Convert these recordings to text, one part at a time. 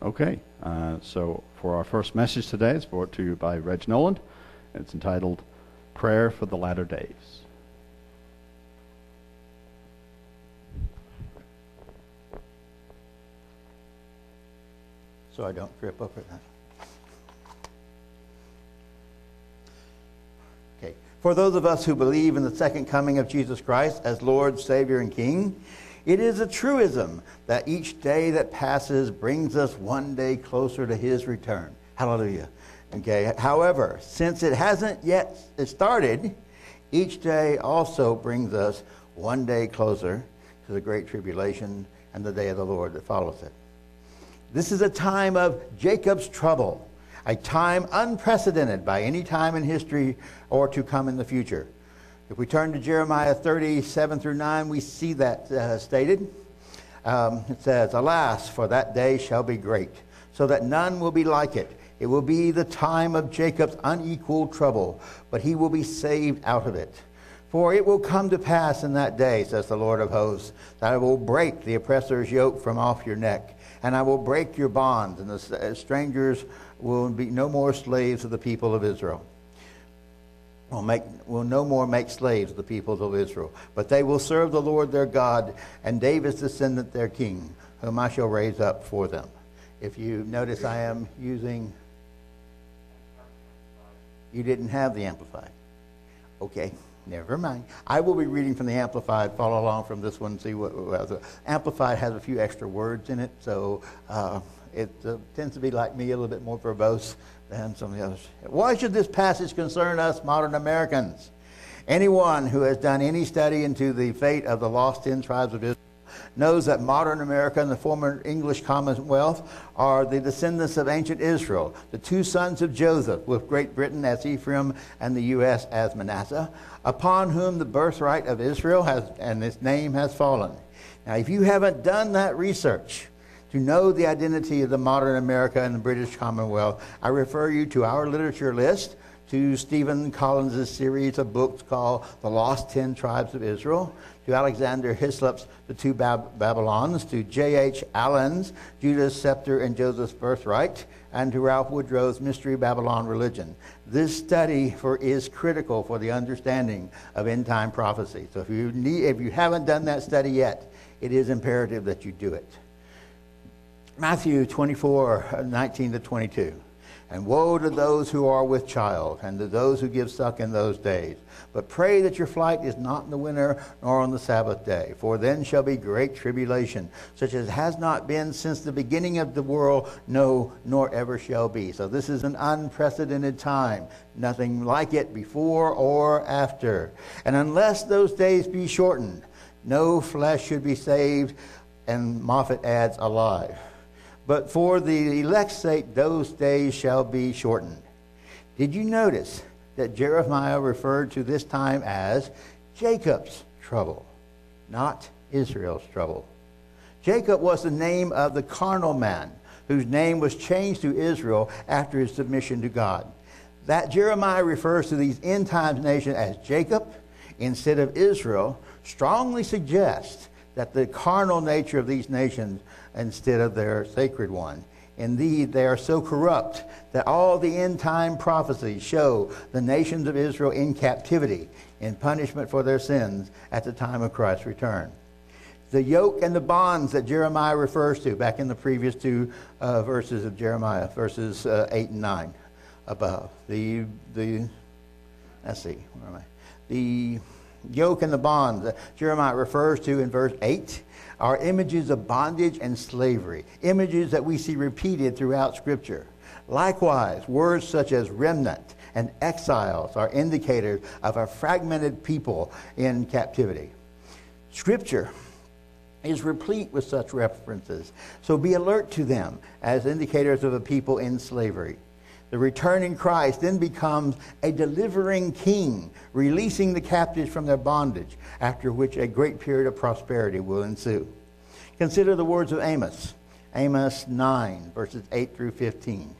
Okay, uh, so for our first message today, it's brought to you by Reg Noland. It's entitled Prayer for the Latter Days. So I don't trip over that. Okay. For those of us who believe in the second coming of Jesus Christ as Lord, Savior, and King, it is a truism that each day that passes brings us one day closer to his return. Hallelujah. Okay. However, since it hasn't yet started, each day also brings us one day closer to the great tribulation and the day of the Lord that follows it. This is a time of Jacob's trouble, a time unprecedented by any time in history or to come in the future. If we turn to Jeremiah 37 through 9, we see that uh, stated. Um, it says, Alas, for that day shall be great, so that none will be like it. It will be the time of Jacob's unequal trouble, but he will be saved out of it. For it will come to pass in that day, says the Lord of hosts, that I will break the oppressor's yoke from off your neck, and I will break your bonds, and the strangers will be no more slaves of the people of Israel will, make, will no more make slaves of the peoples of Israel, but they will serve the Lord their God and David's descendant their king, whom I shall raise up for them. If you notice, I am using. You didn't have the Amplified. Okay, never mind. I will be reading from the Amplified. Follow along from this one. See what. what Amplified has a few extra words in it, so uh, it uh, tends to be like me, a little bit more verbose than some of the others. Why should this passage concern us modern Americans? Anyone who has done any study into the fate of the lost ten tribes of Israel knows that modern America and the former English Commonwealth are the descendants of ancient Israel, the two sons of Joseph, with Great Britain as Ephraim and the U.S. as Manasseh, upon whom the birthright of Israel has, and its name has fallen. Now, if you haven't done that research, to know the identity of the modern America and the British Commonwealth, I refer you to our literature list, to Stephen Collins' series of books called The Lost Ten Tribes of Israel, to Alexander Hislop's The Two Bab- Babylons, to J.H. Allen's Judah's Scepter and Joseph's Birthright, and to Ralph Woodrow's Mystery Babylon Religion. This study for, is critical for the understanding of end time prophecy. So if you, need, if you haven't done that study yet, it is imperative that you do it. Matthew 24, uh, 19 to 22. And woe to those who are with child, and to those who give suck in those days. But pray that your flight is not in the winter, nor on the Sabbath day. For then shall be great tribulation, such as has not been since the beginning of the world, no, nor ever shall be. So this is an unprecedented time. Nothing like it before or after. And unless those days be shortened, no flesh should be saved, and Moffatt adds, alive. But for the elect's sake, those days shall be shortened. Did you notice that Jeremiah referred to this time as Jacob's trouble, not Israel's trouble? Jacob was the name of the carnal man whose name was changed to Israel after his submission to God. That Jeremiah refers to these end times nations as Jacob instead of Israel strongly suggests that the carnal nature of these nations instead of their sacred one. Indeed, they are so corrupt that all the end time prophecies show the nations of Israel in captivity in punishment for their sins at the time of Christ's return. The yoke and the bonds that Jeremiah refers to back in the previous two uh, verses of Jeremiah, verses uh, 8 and 9 above. The, the, let's see, where am I? The yoke and the bonds that Jeremiah refers to in verse 8 are images of bondage and slavery, images that we see repeated throughout Scripture. Likewise, words such as remnant and exiles are indicators of a fragmented people in captivity. Scripture is replete with such references, so be alert to them as indicators of a people in slavery. The returning Christ then becomes a delivering king, releasing the captives from their bondage, after which a great period of prosperity will ensue. Consider the words of Amos, Amos 9, verses 8 through 15.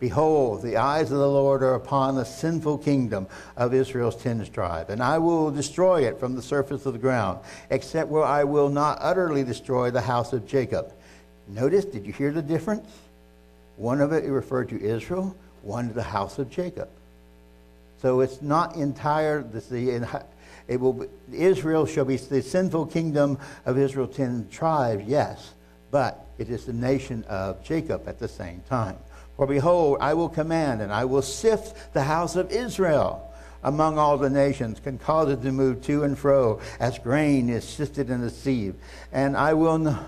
Behold, the eyes of the Lord are upon the sinful kingdom of Israel's ten tribe, and I will destroy it from the surface of the ground, except where I will not utterly destroy the house of Jacob Notice, did you hear the difference? One of it referred to Israel, one to the house of Jacob. So it's not entire, the, it will be, Israel shall be the sinful kingdom of Israel, ten tribes, yes, but it is the nation of Jacob at the same time. For behold, I will command and I will sift the house of Israel among all the nations, can cause it to move to and fro as grain is sifted in the sieve. And I will, not,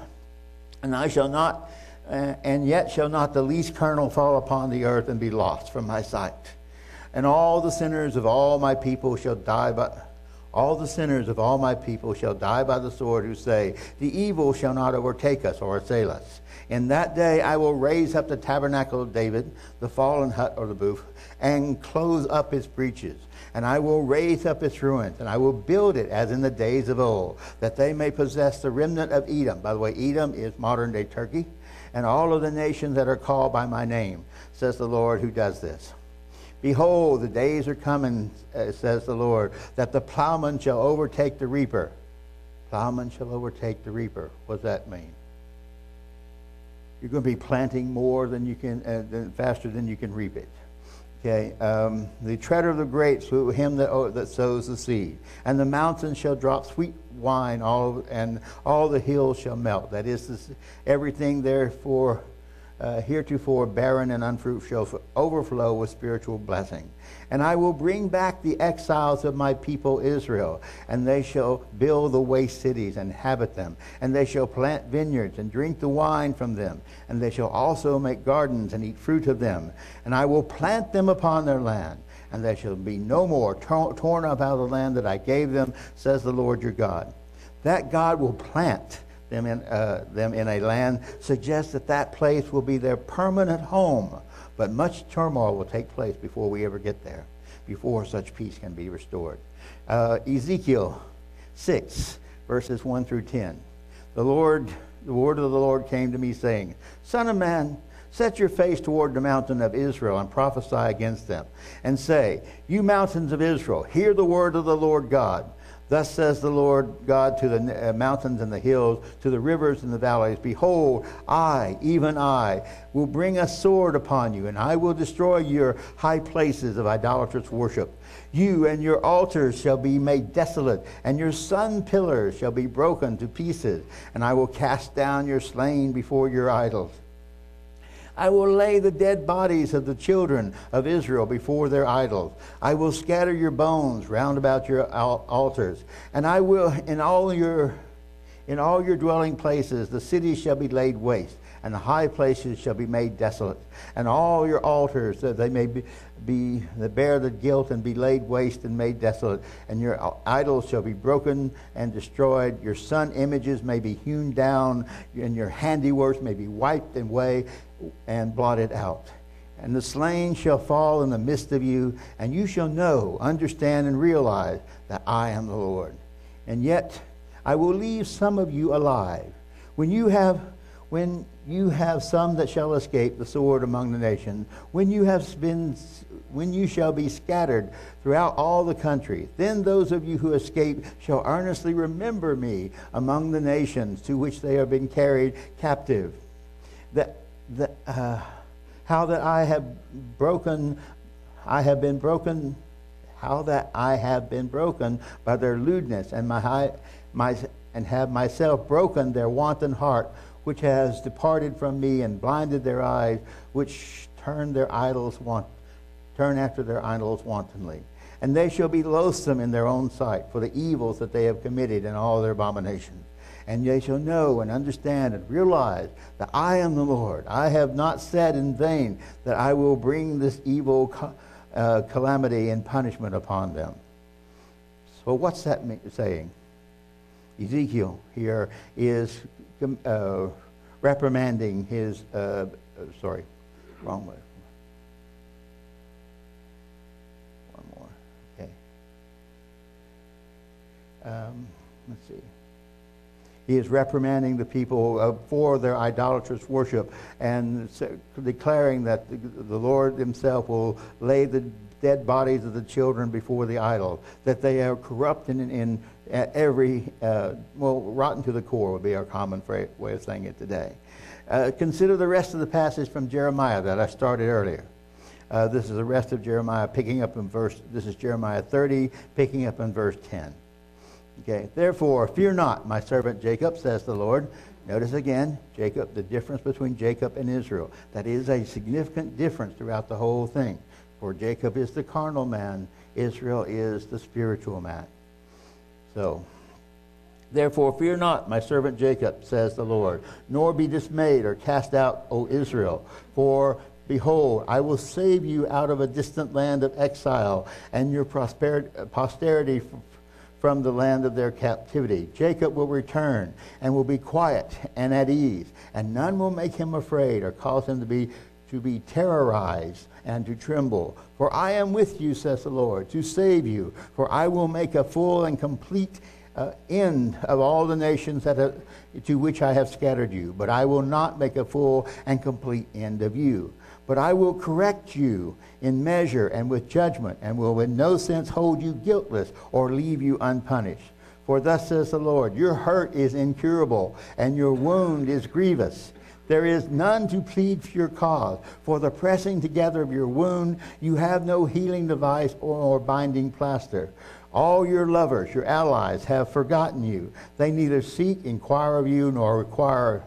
and I shall not, and yet shall not the least kernel fall upon the earth and be lost from my sight. And all the sinners of all my people shall die by, all the sinners of all my people shall die by the sword who say, The evil shall not overtake us or assail us. In that day I will raise up the tabernacle of David, the fallen hut or the booth, and close up its breaches. And I will raise up its ruins, and I will build it as in the days of old, that they may possess the remnant of Edom. By the way, Edom is modern day Turkey, and all of the nations that are called by my name, says the Lord who does this. Behold, the days are coming, uh, says the Lord, that the plowman shall overtake the reaper. Plowman shall overtake the reaper. What does that mean? You're going to be planting more than you can, uh, faster than you can reap it. Okay, um, the treader of the grapes, him that, oh, that sows the seed. And the mountains shall drop sweet wine, all, and all the hills shall melt. That is, this, everything therefore uh, heretofore barren and unfruitful shall overflow with spiritual blessing. And I will bring back the exiles of my people Israel, and they shall build the waste cities and inhabit them, and they shall plant vineyards and drink the wine from them, and they shall also make gardens and eat fruit of them. And I will plant them upon their land, and they shall be no more torn up out of the land that I gave them, says the Lord your God. That God will plant them in, uh, them in a land suggests that that place will be their permanent home. But much turmoil will take place before we ever get there, before such peace can be restored. Uh, Ezekiel 6, verses 1 through 10. The Lord, the word of the Lord came to me, saying, Son of man, set your face toward the mountain of Israel and prophesy against them, and say, You mountains of Israel, hear the word of the Lord God. Thus says the Lord God to the uh, mountains and the hills, to the rivers and the valleys Behold, I, even I, will bring a sword upon you, and I will destroy your high places of idolatrous worship. You and your altars shall be made desolate, and your sun pillars shall be broken to pieces, and I will cast down your slain before your idols. I will lay the dead bodies of the children of Israel before their idols. I will scatter your bones round about your altars, and I will in all your in all your dwelling places the cities shall be laid waste, and the high places shall be made desolate, and all your altars that they may be, be that bear the guilt and be laid waste and made desolate, and your idols shall be broken and destroyed. Your sun images may be hewn down, and your handiworks may be wiped away and blot it out. And the slain shall fall in the midst of you, and you shall know, understand, and realize that I am the Lord. And yet I will leave some of you alive. When you have when you have some that shall escape the sword among the nations, when you have been when you shall be scattered throughout all the country, then those of you who escape shall earnestly remember me among the nations to which they have been carried captive. That that, uh, how that I have broken, I have been broken, how that I have been broken by their lewdness, and my, my and have myself broken their wanton heart, which has departed from me and blinded their eyes, which turn their idols want, turn after their idols wantonly. And they shall be loathsome in their own sight for the evils that they have committed and all their abominations and they shall know and understand and realize that I am the Lord. I have not said in vain that I will bring this evil uh, calamity and punishment upon them. So, what's that saying? Ezekiel here is uh, reprimanding his, uh, uh sorry, wrong way. One more, okay. Um, let's see. He is reprimanding the people uh, for their idolatrous worship and declaring that the, Lord himself will lay the dead bodies of the children before the idol, that they are corrupt in, in every, uh, well, rotten to the core would be our common way of saying it today. Uh, consider the rest of the passage from Jeremiah that I started earlier. Uh, this is the rest of Jeremiah picking up in verse, this is Jeremiah 30, picking up in verse 10. Okay, therefore, fear not, my servant Jacob, says the Lord. Notice again, Jacob, the difference between Jacob and Israel. That is a significant difference throughout the whole thing. For Jacob is the carnal man, Israel is the spiritual man. So, therefore, fear not, my servant Jacob, says the Lord, nor be dismayed or cast out, O Israel. For Behold, I will save you out of a distant land of exile, and your posterity from the land of their captivity. Jacob will return and will be quiet and at ease, and none will make him afraid or cause him to be to be terrorized and to tremble. For I am with you, says the Lord, to save you. For I will make a full and complete uh, end of all the nations that have, to which I have scattered you. But I will not make a full and complete end of you. But I will correct you in measure and with judgment, and will in no sense hold you guiltless or leave you unpunished. For thus says the Lord, Your hurt is incurable, and your wound is grievous. There is none to plead for your cause. For the pressing together of your wound, you have no healing device or, binding plaster. All your lovers, your allies, have forgotten you. They neither seek, inquire of you, nor require,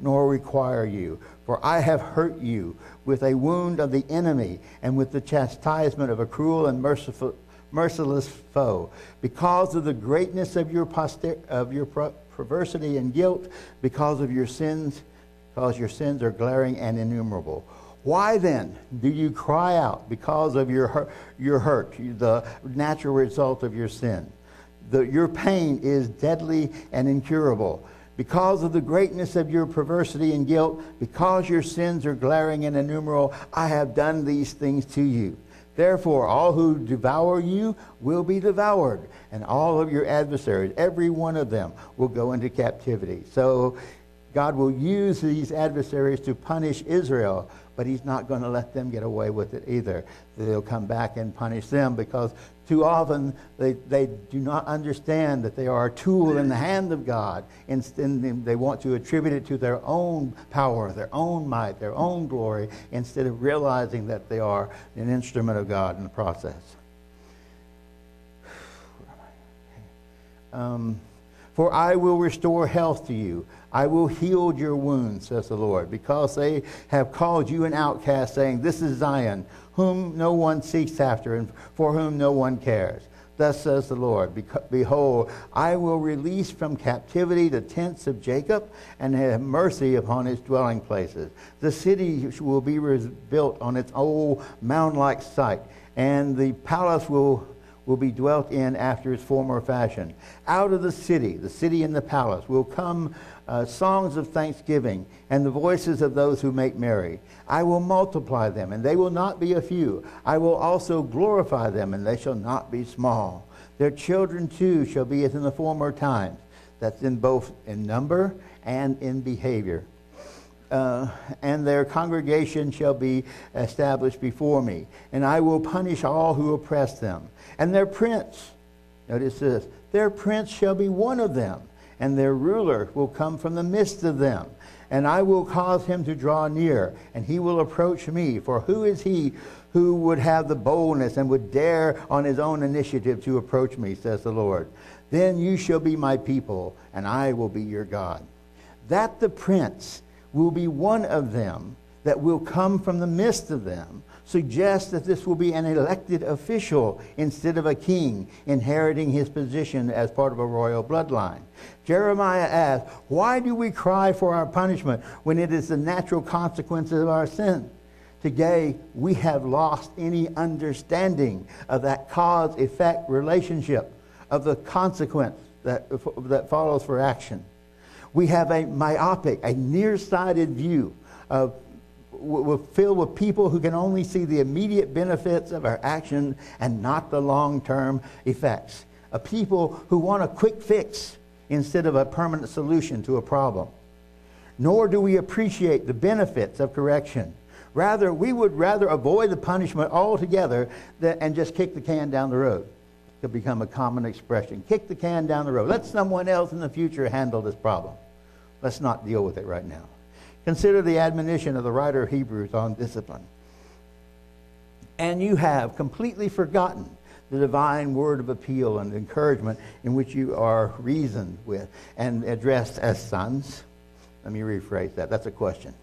nor require you. For I have hurt you with a wound of the enemy and with the chastisement of a cruel and merciful, merciless foe. Because of the greatness of your, poster, of your perversity and guilt, because of your sins, because your sins are glaring and innumerable. Why then do you cry out because of your, your hurt, the natural result of your sin? The, your pain is deadly and incurable because of the greatness of your perversity and guilt, because your sins are glaring and innumerable, I have done these things to you. Therefore, all who devour you will be devoured, and all of your adversaries, every one of them, will go into captivity. So, God will use these adversaries to punish Israel, but He's not going to let them get away with it either. They'll come back and punish them because too often they, they do not understand that they are a tool in the hand of God. Instead, they want to attribute it to their own power, their own might, their own glory, instead of realizing that they are an instrument of God in the process. Um, For I will restore health to you. I will heal your wounds, says the Lord, because they have called you an outcast, saying, This is Zion whom no one seeks after and for whom no one cares. Thus says the Lord Behold, I will release from captivity the tents of Jacob and have mercy upon his dwelling places. The city will be rebuilt on its old mound like site, and the palace will, will be dwelt in after its former fashion. Out of the city, the city and the palace, will come uh, songs of thanksgiving and the voices of those who make merry. I will multiply them, and they will not be a few. I will also glorify them, and they shall not be small. Their children too shall be as in the former times. That's in both in number and in behavior. Uh, and their congregation shall be established before me, and I will punish all who oppress them. And their prince, notice this, their prince shall be one of them and their ruler will come from the midst of them. And I will cause him to draw near, and he will approach me. For who is he who would have the boldness and would dare on his own initiative to approach me, says the Lord? Then you shall be my people, and I will be your God. That the prince will be one of them that will come from the midst of them suggests that this will be an elected official instead of a king inheriting his position as part of a royal bloodline. Jeremiah asks, Why do we cry for our punishment when it is the natural consequences of our sin? Today, we have lost any understanding of that cause effect relationship, of the consequence that, that follows for action. We have a myopic, a nearsighted view of we're filled with people who can only see the immediate benefits of our action and not the long term effects. A people who want a quick fix instead of a permanent solution to a problem. Nor do we appreciate the benefits of correction. Rather, we would rather avoid the punishment altogether than, and just kick the can down the road. could become a common expression. Kick the can down the road. Let someone else in the future handle this problem. Let's not deal with it right now. Consider the admonition of the writer of Hebrews on discipline. And you have completely forgotten the divine word of appeal and encouragement in which you are reasoned with and addressed as sons. Let me rephrase that. That's a question.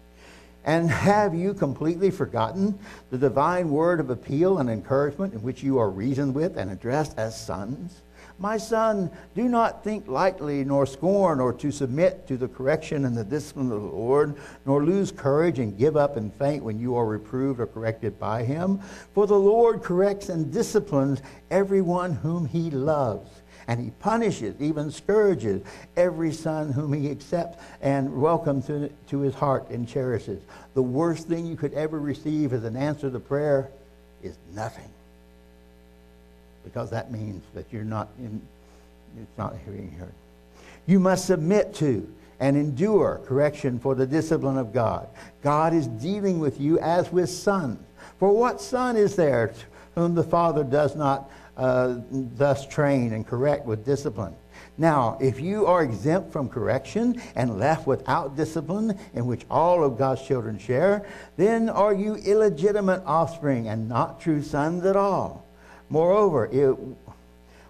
And have you completely forgotten the divine word of appeal and encouragement in which you are reasoned with and addressed as sons? My son, do not think lightly, nor scorn, or to submit to the correction and the discipline of the Lord, nor lose courage and give up and faint when you are reproved or corrected by him. For the Lord corrects and disciplines everyone whom he loves. And he punishes, even scourges, every son whom he accepts and welcomes to, to his heart and cherishes. The worst thing you could ever receive as an answer to prayer is nothing because that means that you're not in, it's not being heard. You must submit to and endure correction for the discipline of God. God is dealing with you as with sons. For what son is there whom the Father does not uh, thus train and correct with discipline? Now, if you are exempt from correction and left without discipline, in which all of God's children share, then are you illegitimate offspring and not true sons at all. Moreover, it,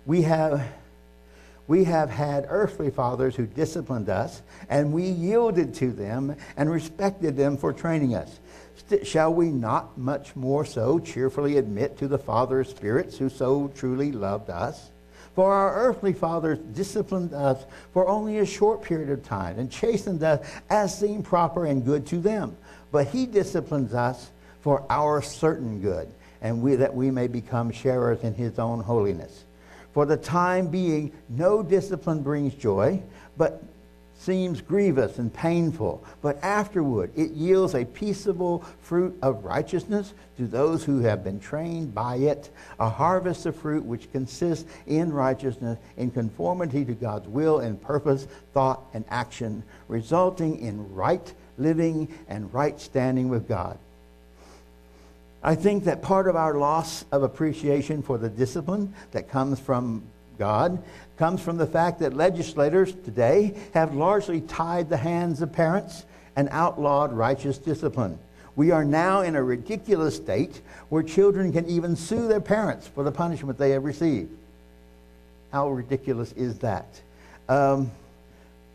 we, have, we have had earthly fathers who disciplined us, and we yielded to them and respected them for training us. Shall we not much more so cheerfully admit to the Father of spirits who so truly loved us? For our earthly fathers disciplined us for only a short period of time and chastened us as seemed proper and good to them. But he disciplines us for our certain good and we, that we may become sharers in his own holiness. For the time being, no discipline brings joy, but seems grievous and painful. But afterward, it yields a peaceable fruit of righteousness to those who have been trained by it, a harvest of fruit which consists in righteousness, in conformity to God's will and purpose, thought, and action, resulting in right living and right standing with God. I think that part of our loss of appreciation for the discipline that comes from God comes from the fact that legislators today have largely tied the hands of parents and outlawed righteous discipline. We are now in a ridiculous state where children can even sue their parents for the punishment they have received. How ridiculous is that? Um,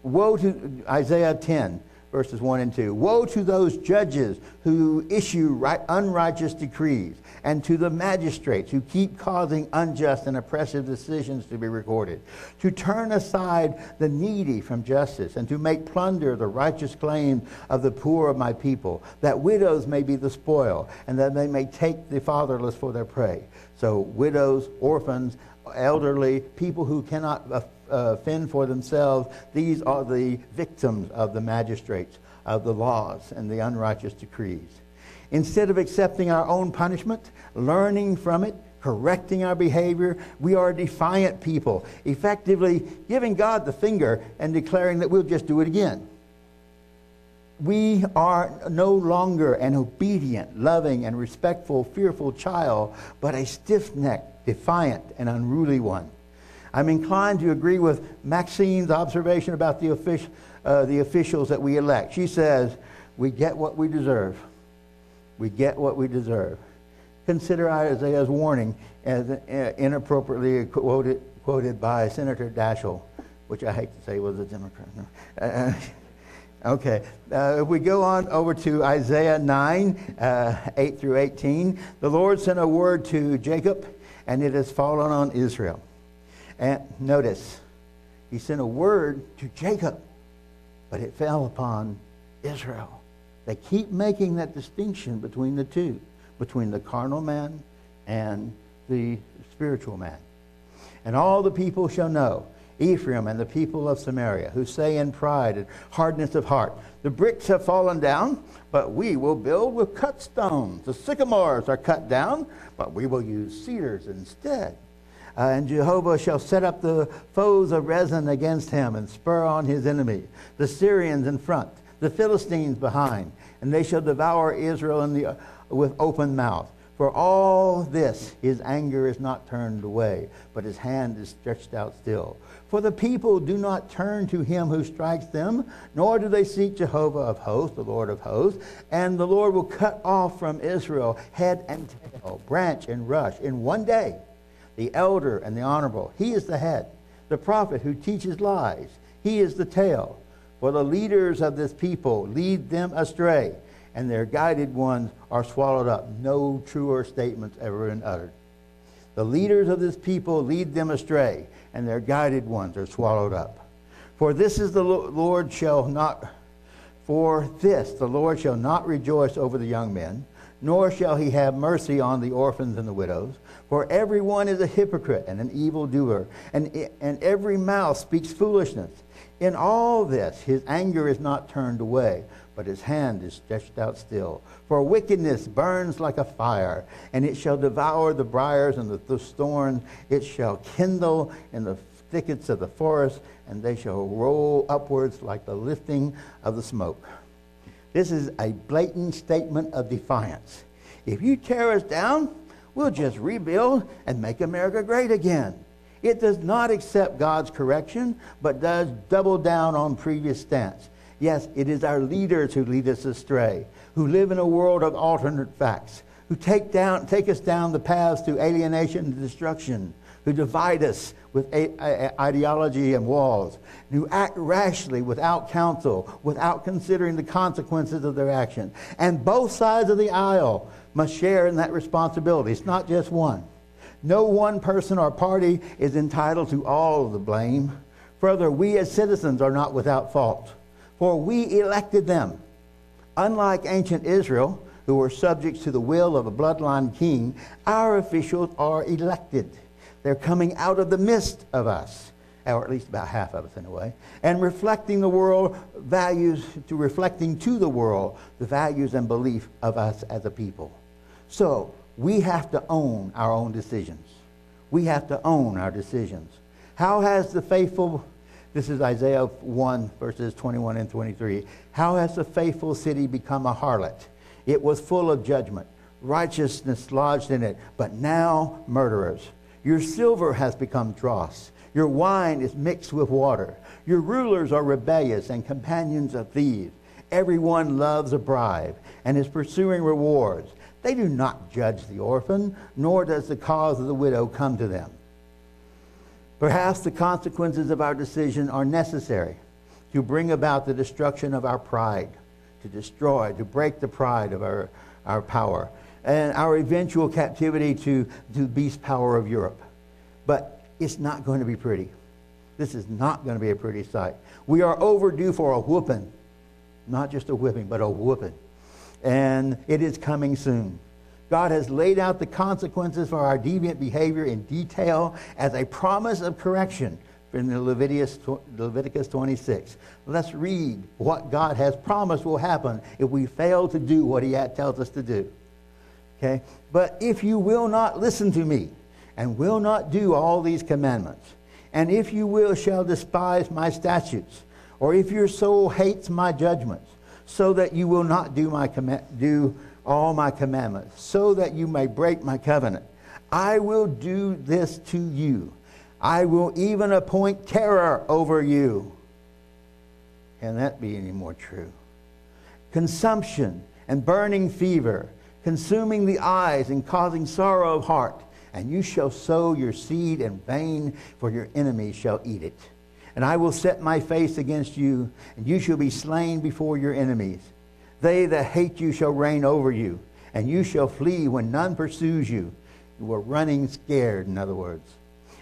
woe to Isaiah 10 verses 1 and 2. Woe to those judges who issue right, unrighteous decrees, and to the magistrates who keep causing unjust and oppressive decisions to be recorded, to turn aside the needy from justice, and to make plunder the righteous claim of the poor of my people, that widows may be the spoil, and that they may take the fatherless for their prey. So, widows, orphans, elderly, people who cannot uh, fend for themselves, these are the victims of the magistrates, of the laws, and the unrighteous decrees. Instead of accepting our own punishment, learning from it, correcting our behavior, we are defiant people, effectively giving God the finger and declaring that we'll just do it again. We are no longer an obedient, loving, and respectful, fearful child, but a stiff necked, defiant, and unruly one. I'm inclined to agree with Maxine's observation about the, offic- uh, the officials that we elect. She says, We get what we deserve. We get what we deserve. Consider Isaiah's warning as uh, inappropriately quoted, quoted by Senator Daschle, which I hate to say was a Democrat. Uh, okay. Uh, if we go on over to Isaiah 9, uh, 8 through 18, the Lord sent a word to Jacob, and it has fallen on Israel. And notice, he sent a word to Jacob, but it fell upon Israel. They keep making that distinction between the two, between the carnal man and the spiritual man. And all the people shall know, Ephraim and the people of Samaria, who say in pride and hardness of heart, The bricks have fallen down, but we will build with cut stones. The sycamores are cut down, but we will use cedars instead. Uh, and Jehovah shall set up the foes of Rezin against him and spur on his enemy, the Syrians in front, the Philistines behind, and they shall devour Israel the, uh, with open mouth. For all this, his anger is not turned away, but his hand is stretched out still. For the people do not turn to him who strikes them, nor do they seek Jehovah of hosts, the Lord of hosts. And the Lord will cut off from Israel head and tail, branch and rush in one day. The elder and the honorable, he is the head. The prophet who teaches lies, he is the tail. For the leaders of this people lead them astray, and their guided ones are swallowed up. No truer statements ever been uttered. The leaders of this people lead them astray, and their guided ones are swallowed up. For this is the Lord shall not, for this the Lord shall not rejoice over the young men, nor shall he have mercy on the orphans and the widows. For everyone is a hypocrite and an evildoer, and, and every mouth speaks foolishness. In all this, his anger is not turned away, but his hand is stretched out still. For wickedness burns like a fire, and it shall devour the briars and the, the thorns. It shall kindle in the thickets of the forest, and they shall roll upwards like the lifting of the smoke. This is a blatant statement of defiance. If you tear us down, we'll just rebuild and make America great again. It does not accept God's correction, but does double down on previous stance. Yes, it is our leaders who lead us astray, who live in a world of alternate facts, who take, down, take us down the paths to alienation and destruction, who divide us with ideology and walls, who act rashly without counsel, without considering the consequences of their action. And both sides of the aisle must share in that responsibility. It's not just one. No one person or party is entitled to all of the blame. Further, we as citizens are not without fault, for we elected them. Unlike ancient Israel, who were subject to the will of a bloodline king, our officials are elected. They're coming out of the midst of us, or at least about half of us in a way, and reflecting the world values, to reflecting to the world the values and belief of us as a people. So, we have to own our own decisions. We have to own our decisions. How has the faithful, this is Isaiah 1, verses 21 and 23. How has the faithful city become a harlot? It was full of judgment, righteousness lodged in it, but now murderers. Your silver has become dross. Your wine is mixed with water. Your rulers are rebellious and companions of thieves. Everyone loves a bribe and is pursuing rewards. They do not judge the orphan, nor does the cause of the widow come to them. Perhaps the consequences of our decision are necessary to bring about the destruction of our pride, to destroy, to break the pride of our, our power, and our eventual captivity to, to the beast power of Europe. But it's not going to be pretty. This is not going to be a pretty sight. We are overdue for a whooping. Not just a whipping, but a whooping and it is coming soon. God has laid out the consequences for our deviant behavior in detail as a promise of correction Leviticus, Leviticus 26. Let's read what God has promised will happen if we fail to do what He tells us to do. Okay? But if you will not listen to me and will not do all these commandments, and if you will shall despise my statutes, or if your soul hates my judgments, so that you will not do, my com- do all my commandments, so that you may break my covenant. I will do this to you. I will even appoint terror over you. Can that be any more true? Consumption and burning fever, consuming the eyes and causing sorrow of heart. And you shall sow your seed in vain, for your enemies shall eat it. And I will set my face against you, and you shall be slain before your enemies. They that hate you shall reign over you, and you shall flee when none pursues you. You are running scared, in other words.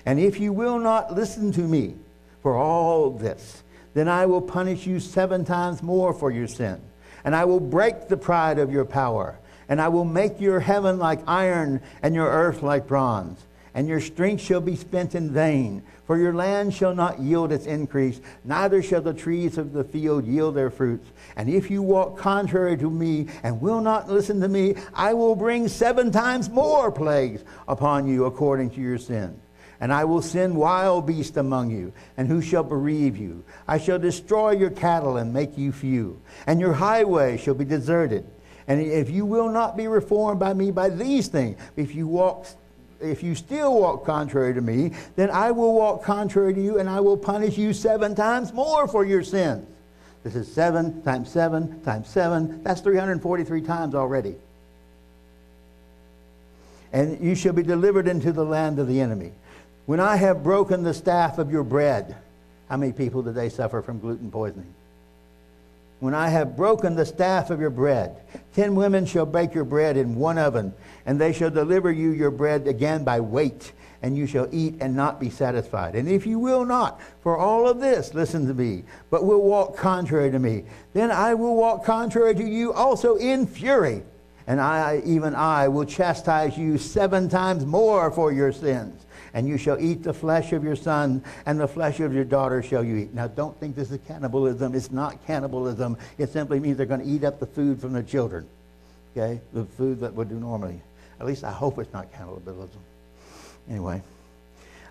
And if you will not listen to me for all this, then I will punish you seven times more for your sin. And I will break the pride of your power. And I will make your heaven like iron and your earth like bronze. And your strength shall be spent in vain for your land shall not yield its increase, neither shall the trees of the field yield their fruits. And if you walk contrary to me and will not listen to me, I will bring seven times more plagues upon you according to your sin. And I will send wild beasts among you, and who shall bereave you? I shall destroy your cattle and make you few, and your highway shall be deserted And if you will not be reformed by me by these things, if you walk if you still walk contrary to me, then I will walk contrary to you and I will punish you seven times more for your sins. This is seven times seven times seven. That's 343 times already. And you shall be delivered into the land of the enemy. When I have broken the staff of your bread, how many people today suffer from gluten poisoning? When I have broken the staff of your bread, ten women shall bake your bread in one oven, and they shall deliver you your bread again by weight, and you shall eat and not be satisfied. And if you will not, for all of this, listen to me, but will walk contrary to me, then I will walk contrary to you also in fury, and I, even I, will chastise you seven times more for your sins and you shall eat the flesh of your son, and the flesh of your daughter shall you eat. Now, don't think this is cannibalism. It's not cannibalism. It simply means they're going to eat up the food from the children, okay? The food that would do normally. At least I hope it's not cannibalism. Anyway.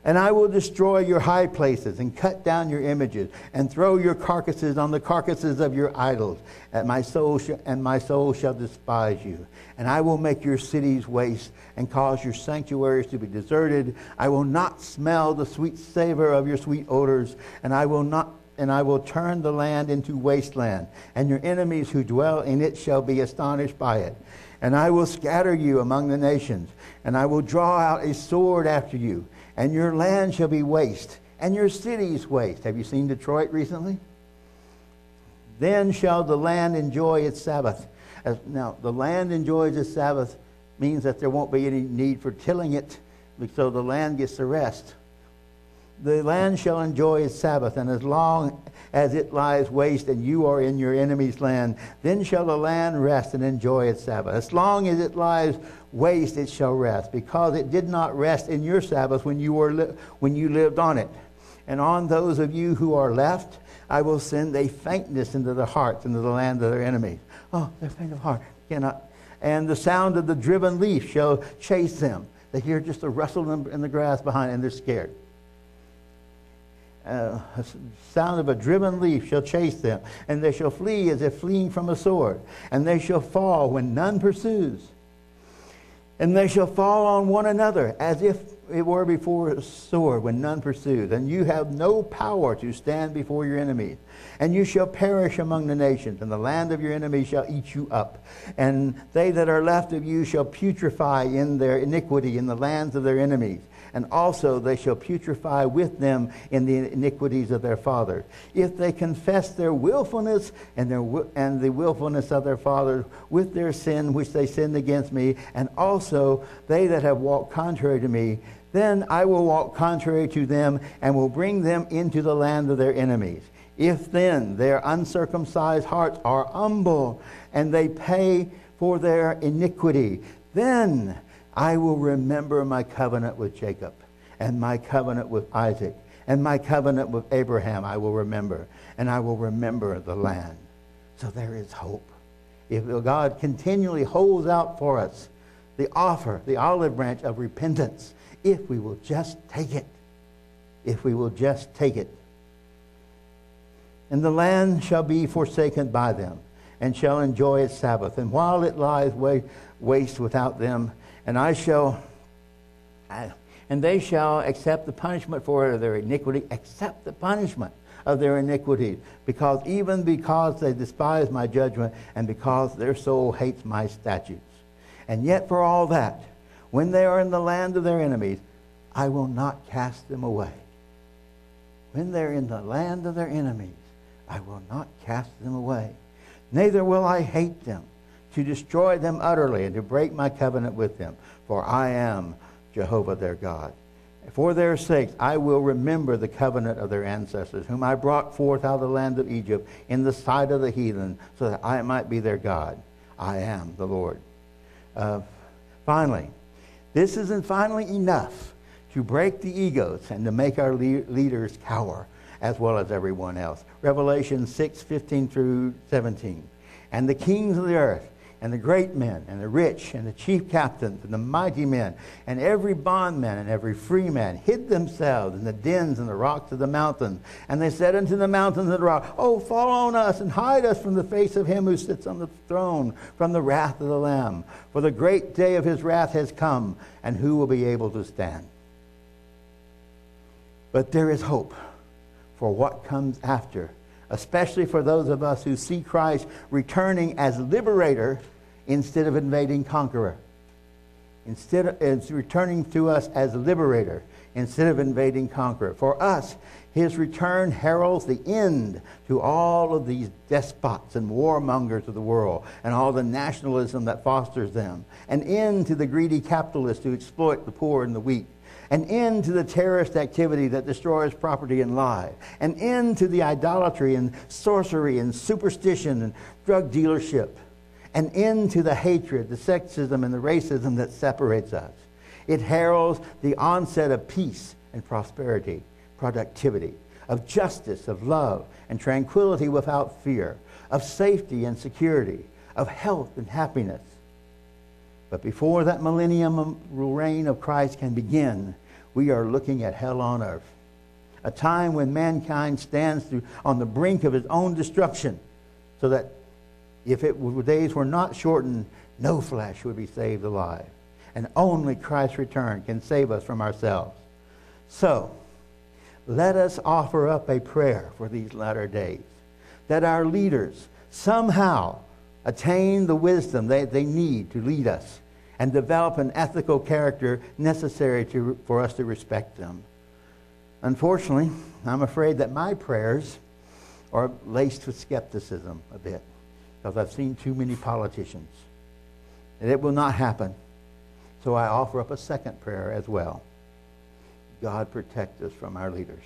And I will destroy your high places and cut down your images and throw your carcasses on the carcasses of your idols. And my soul, sh- and my soul shall despise you. And I will make your cities waste and cause your sanctuaries to be deserted. I will not smell the sweet savor of your sweet odors, and I will not and I will turn the land into wasteland, and your enemies who dwell in it shall be astonished by it. And I will scatter you among the nations, and I will draw out a sword after you and your land shall be waste, and your cities waste. Have you seen Detroit recently? Then shall the land enjoy its Sabbath. As, now, the land enjoys its Sabbath means that there won't be any need for tilling it, so the land gets the rest. The land shall enjoy its Sabbath, and as long as it lies waste and you are in your enemy's land, then shall the land rest and enjoy its Sabbath. As long as it lies waste it shall rest, because it did not rest in your Sabbath when you, were li- when you lived on it. And on those of you who are left, I will send a faintness into the hearts, into the land of their enemies. Oh, they're faint of heart. Cannot. And the sound of the driven leaf shall chase them. They hear just a rustle in the grass behind, and they're scared. Uh, sound of a driven leaf shall chase them, and they shall flee as if fleeing from a sword, and they shall fall when none pursues and they shall fall on one another as if it were before a sword when none pursues. And you have no power to stand before your enemies. And you shall perish among the nations, and the land of your enemies shall eat you up. And they that are left of you shall putrefy in their iniquity in the lands of their enemies and also they shall putrefy with them in the iniquities of their fathers. If they confess their willfulness and, their, and the willfulness of their fathers with their sin which they sinned against me, and also they that have walked contrary to me, then I will walk contrary to them and will bring them into the land of their enemies. If then their uncircumcised hearts are humble and they pay for their iniquity, then I will remember my covenant with Jacob and my covenant with Isaac and my covenant with Abraham I will remember and I will remember the land. So there is hope. If God continually holds out for us the offer, the olive branch of repentance, if we will just take it, if we will just take it. And the land shall be forsaken by them and shall enjoy its Sabbath. And while it lies waste without them, and I shall, and they shall accept the punishment for their iniquity, accept the punishment of their iniquity, because even because they despise my judgment, and because their soul hates my statutes. And yet, for all that, when they are in the land of their enemies, I will not cast them away. When they're in the land of their enemies, I will not cast them away. Neither will I hate them to destroy them utterly and to break my covenant with them. For I am Jehovah their God. For their sakes I will remember the covenant of their ancestors, whom I brought forth out of the land of Egypt in the sight of the heathen, so that I might be their God. I am the Lord. Uh, finally, this isn't finally enough to break the egos and to make our le- leaders cower as well as everyone else. Revelation 6 15 through 17. And the kings of the earth and the great men, and the rich, and the chief captains, and the mighty men, and every bondman and every free man hid themselves in the dens and the rocks of the mountains. And they said unto the mountains and the rock, Oh, fall on us and hide us from the face of him who sits on the throne, from the wrath of the Lamb. For the great day of his wrath has come, and who will be able to stand? But there is hope for what comes after, especially for those of us who see Christ returning as liberator instead of invading conqueror. Instead of it's returning to us as liberator instead of invading conqueror. For us, his return heralds the end to all of these despots and warmongers of the world and all the nationalism that fosters them. An end to the greedy capitalists who exploit the poor and the weak. An end to the terrorist activity that destroys property and life. An end to the idolatry and sorcery and superstition and drug dealership an end to the hatred, the sexism, and the racism that separates us. It heralds the onset of peace and prosperity, productivity, of justice, of love, and tranquility without fear, of safety and security, of health and happiness. But before that millennium reign of Christ can begin, we are looking at hell on earth. A time when mankind stands on the brink of its own destruction, so that if it were, days were not shortened, no flesh would be saved alive. And only Christ's return can save us from ourselves. So, let us offer up a prayer for these latter days that our leaders somehow attain the wisdom they, they need to lead us and develop an ethical character necessary to, for us to respect them. Unfortunately, I'm afraid that my prayers are laced with skepticism a bit because I've seen too many politicians. And it will not happen. So I offer up a second prayer as well. God protect us from our leaders.